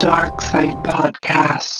Dark Side Podcast.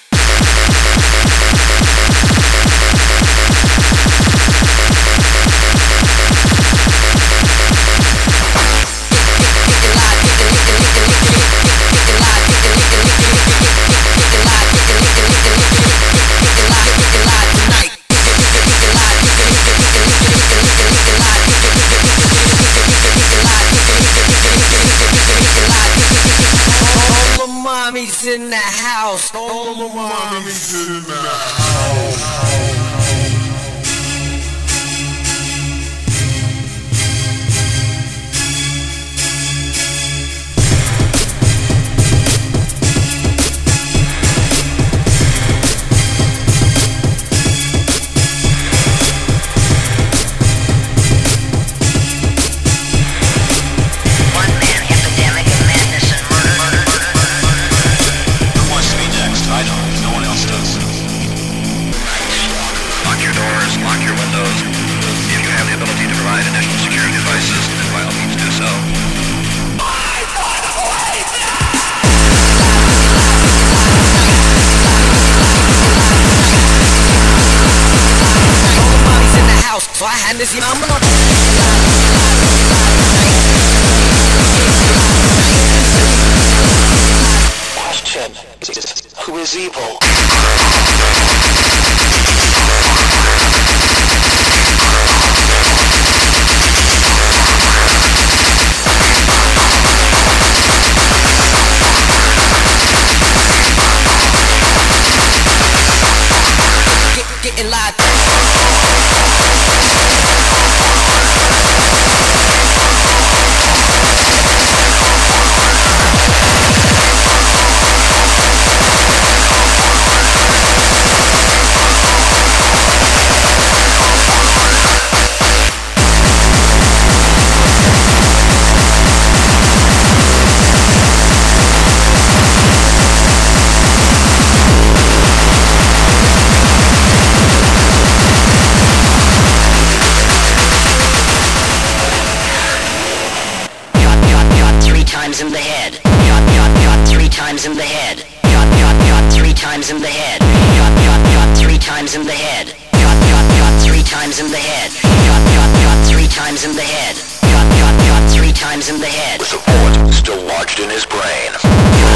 times in the head. With a bullet still lodged in his brain.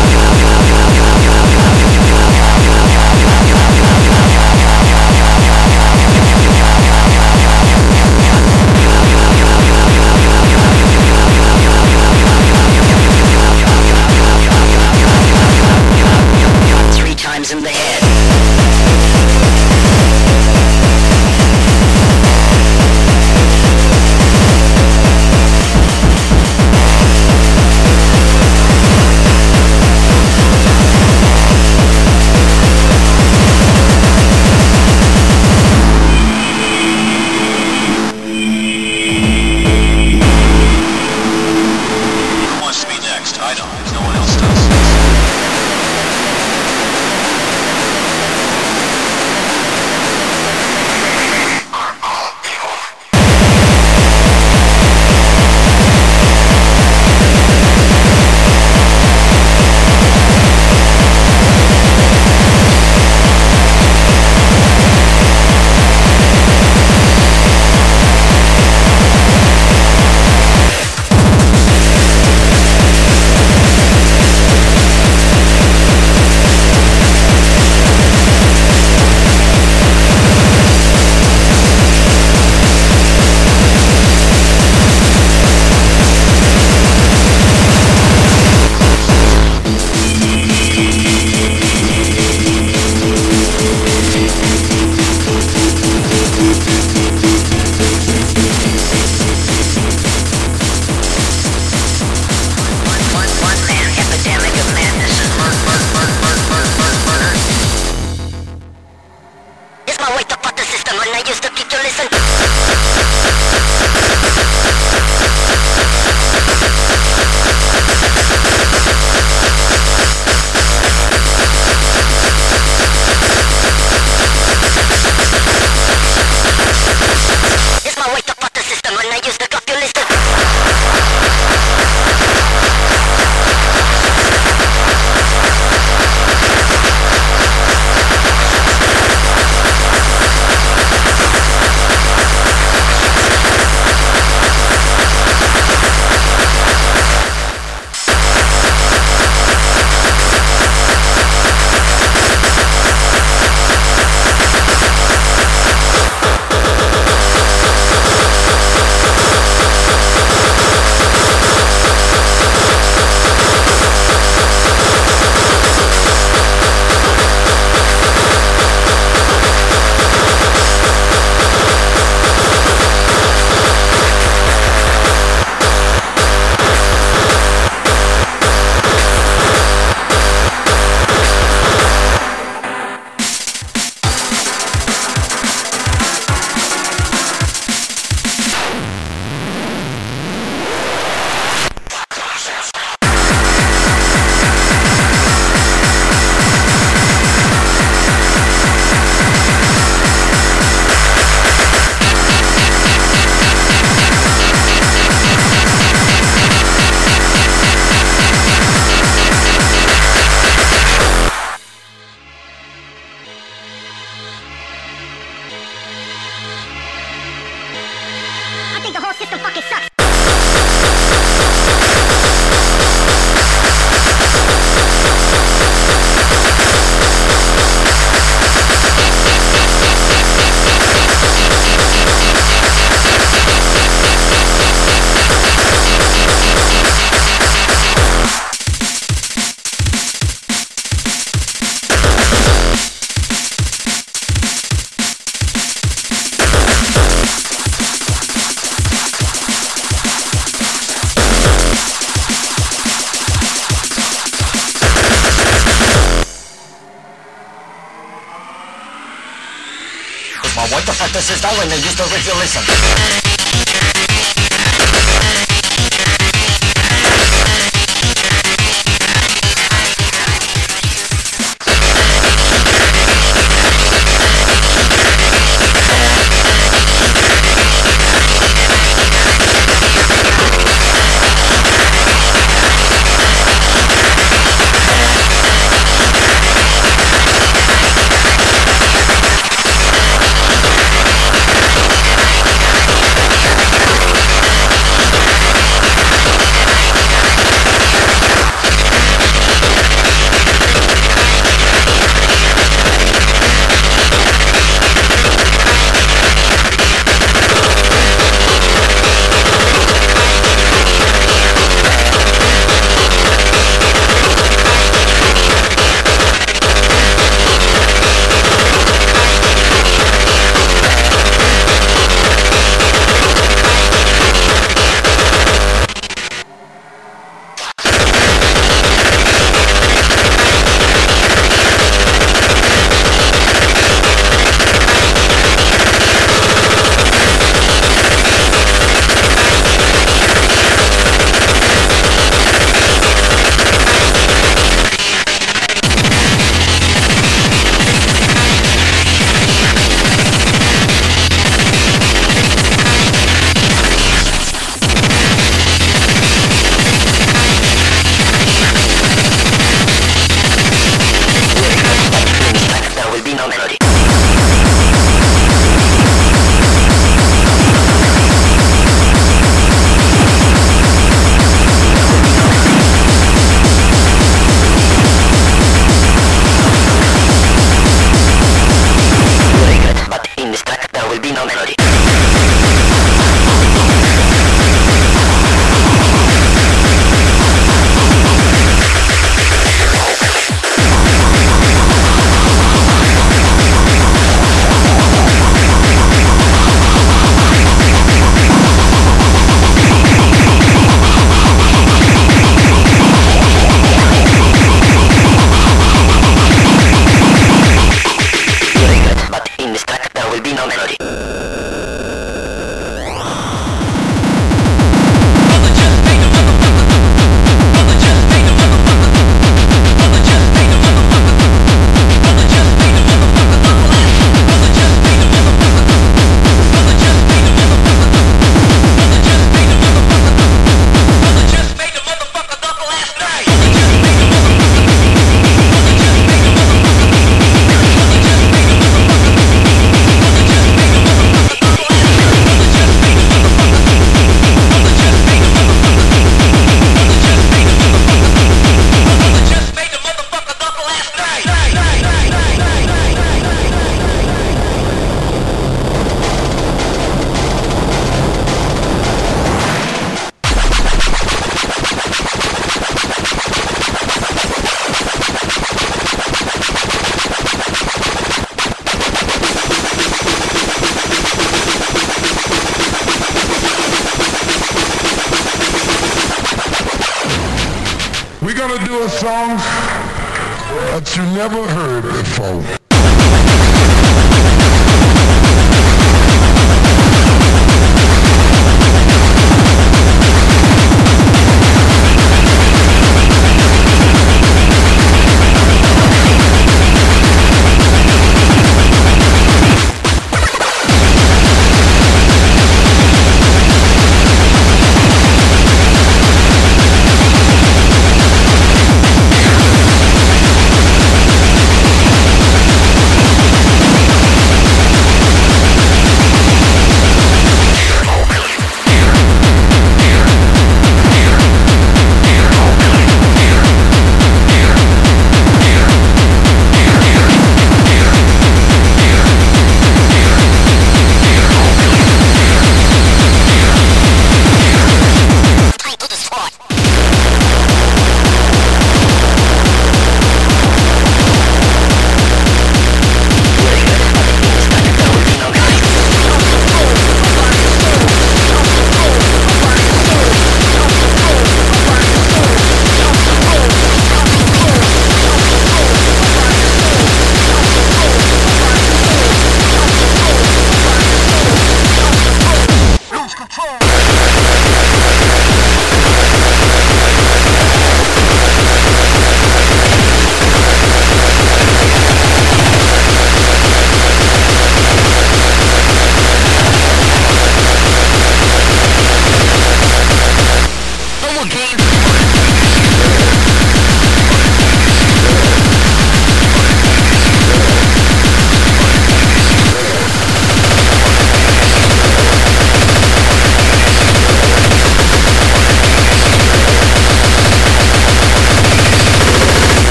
Stalin used to ridiculous. We're going to do a song that you never heard before.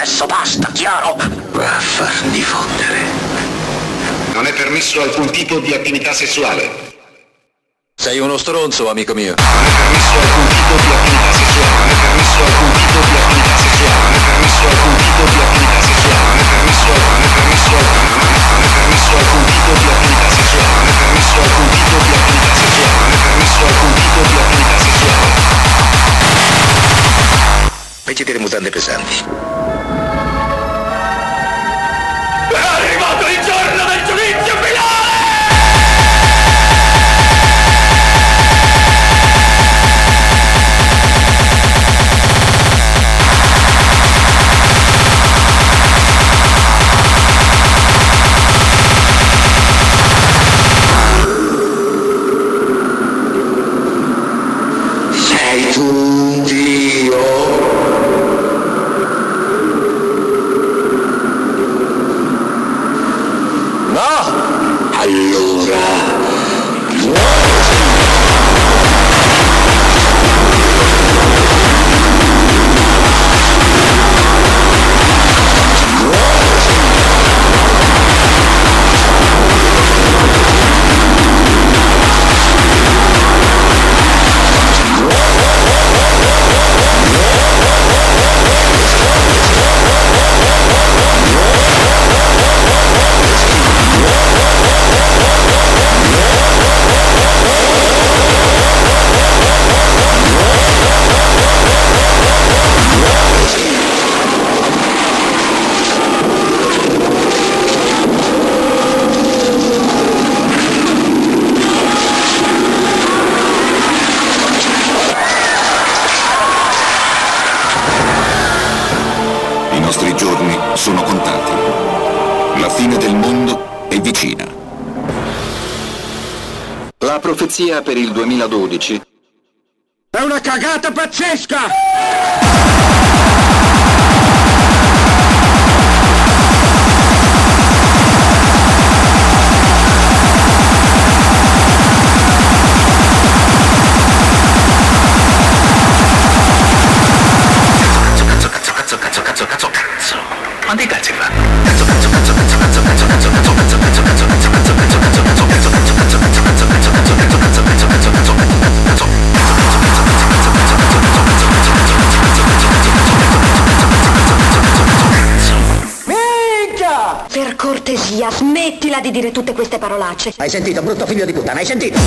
Adesso basta, chiaro? Va a far diffondere. Non è permesso alcun tipo di attività sessuale. Sei uno stronzo, amico mio. Non è permesso alcun tipo di attività sessuale. Non è permesso alcun tipo di attività sessuale. Non è permesso alcun tipo di attività sessuale. Non è permesso non è permesso non è permesso alcun tipo di attività sessuale. Non è permesso alcun tipo di attività sessuale. Non è permesso alcun tipo di attività sessuale. Mettiti le mutande pesanti. Profezia per il 2012 cortesia, smettila di dire tutte queste parolacce. Hai sentito, brutto figlio di puttana, hai sentito?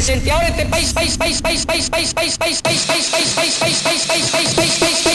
Valores ahora este país, país, país, país, país, país, país, país, país, país, país, país, país, país, país, país, país, país, país,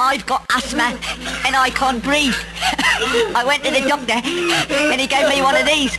I've got asthma and I can't breathe. I went to the doctor and he gave me one of these.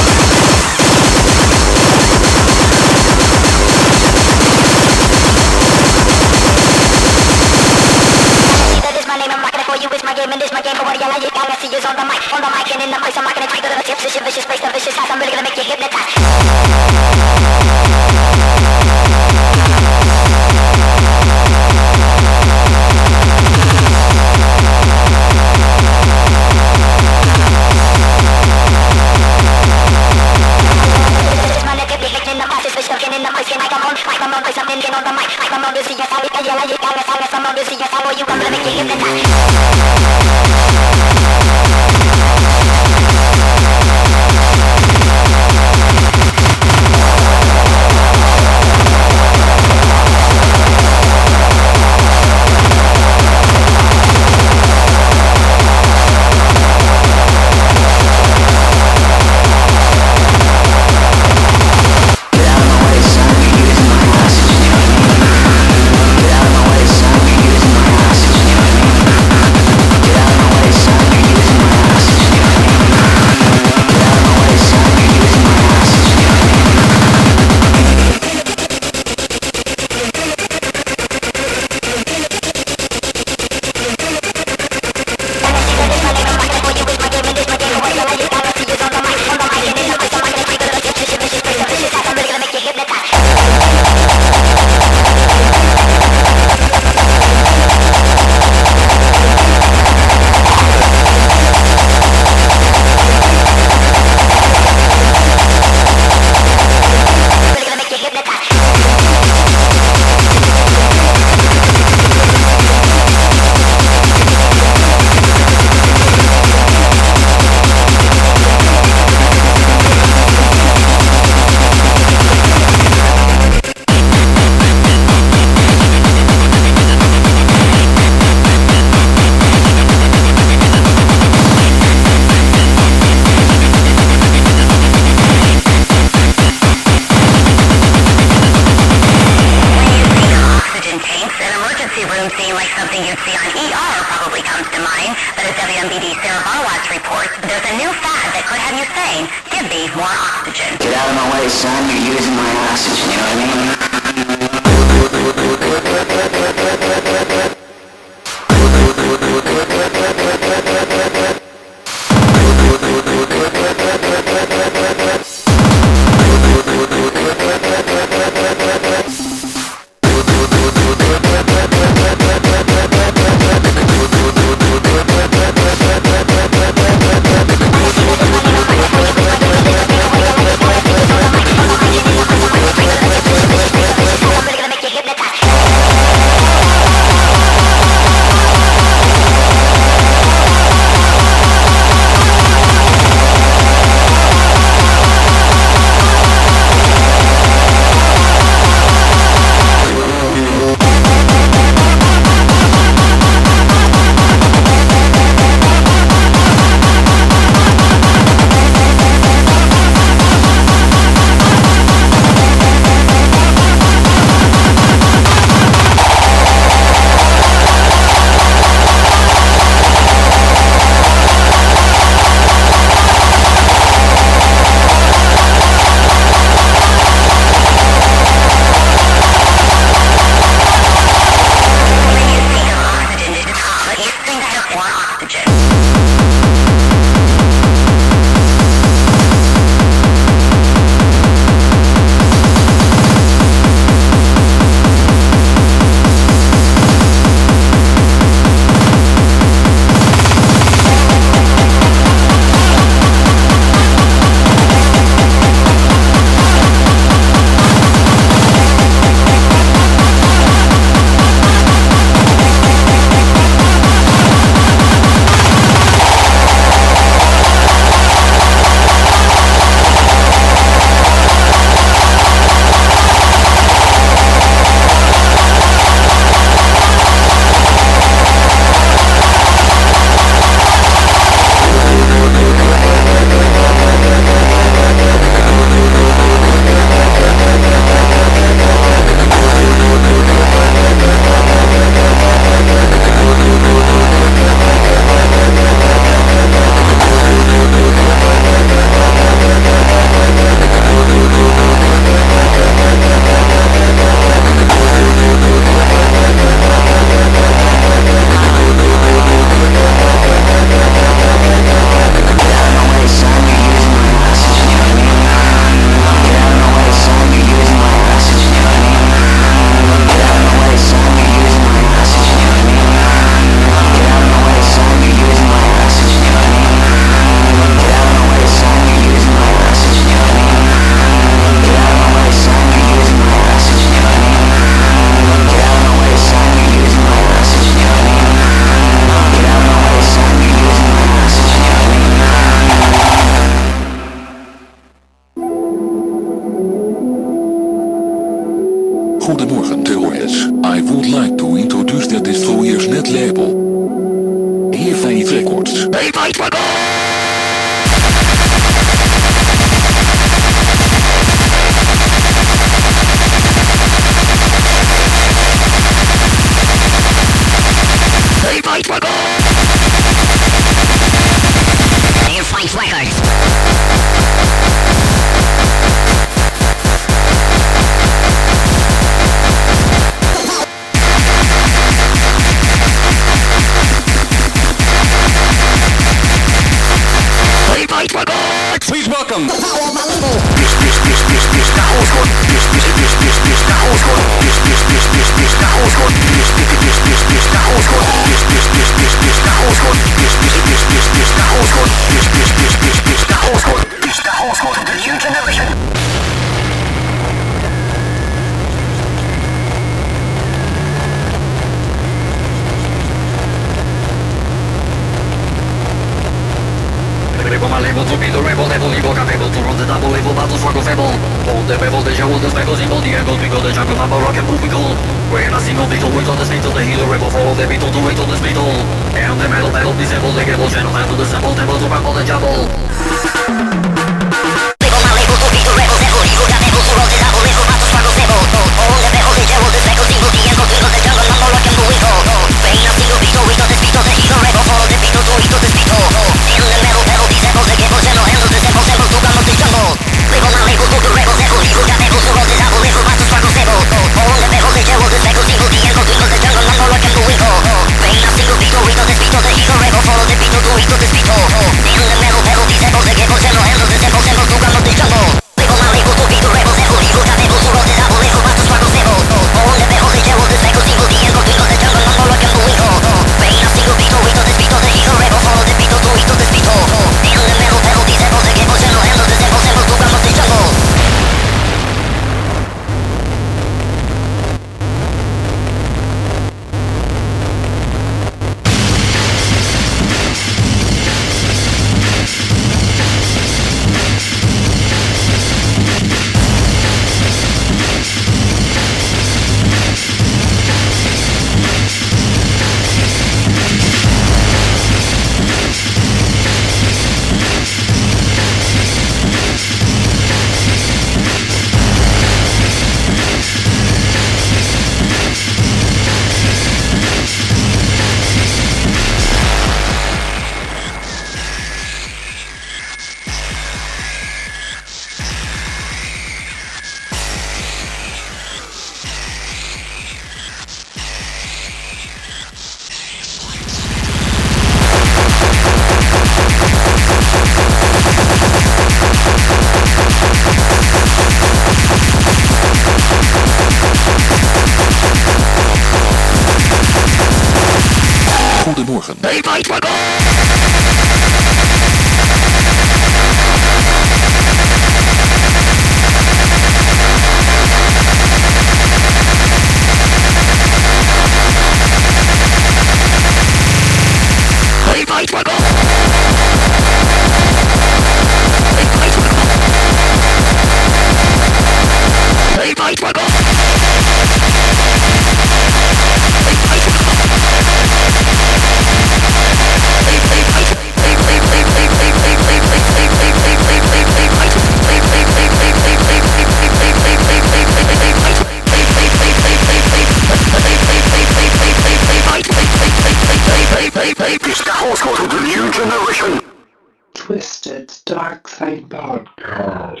Inside Podcast.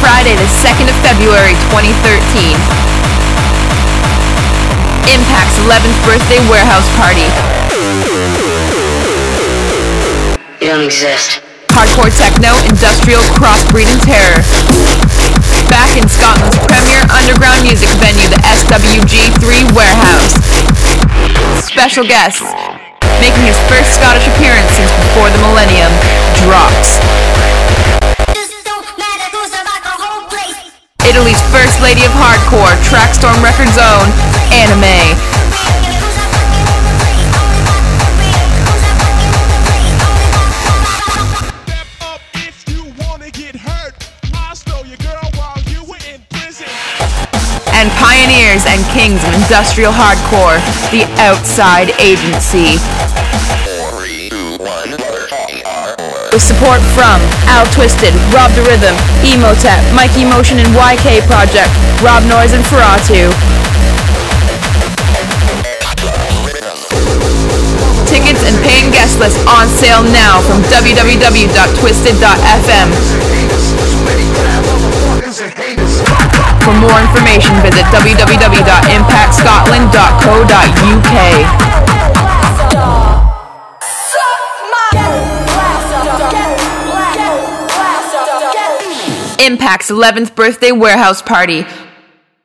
Friday, the 2nd of February, 2013. Impact's 11th birthday warehouse party. You don't exist. Hardcore techno, industrial, crossbreed, and terror back in Scotland's premier underground music venue, the SWG3 Warehouse. Special guest, making his first Scottish appearance since before the millennium, Drops. Italy's first lady of hardcore, Traxtorm Records' own, Anime. Kings of industrial hardcore, the Outside Agency. With support from Al Twisted, Rob the Rhythm, Emotep, Mikey Motion and YK Project, Rob Noise and Ferratu. Tickets and paying guest list on sale now from www.twisted.fm. For more information, visit www.impactscotland.co.uk. Impact's 11th birthday warehouse party,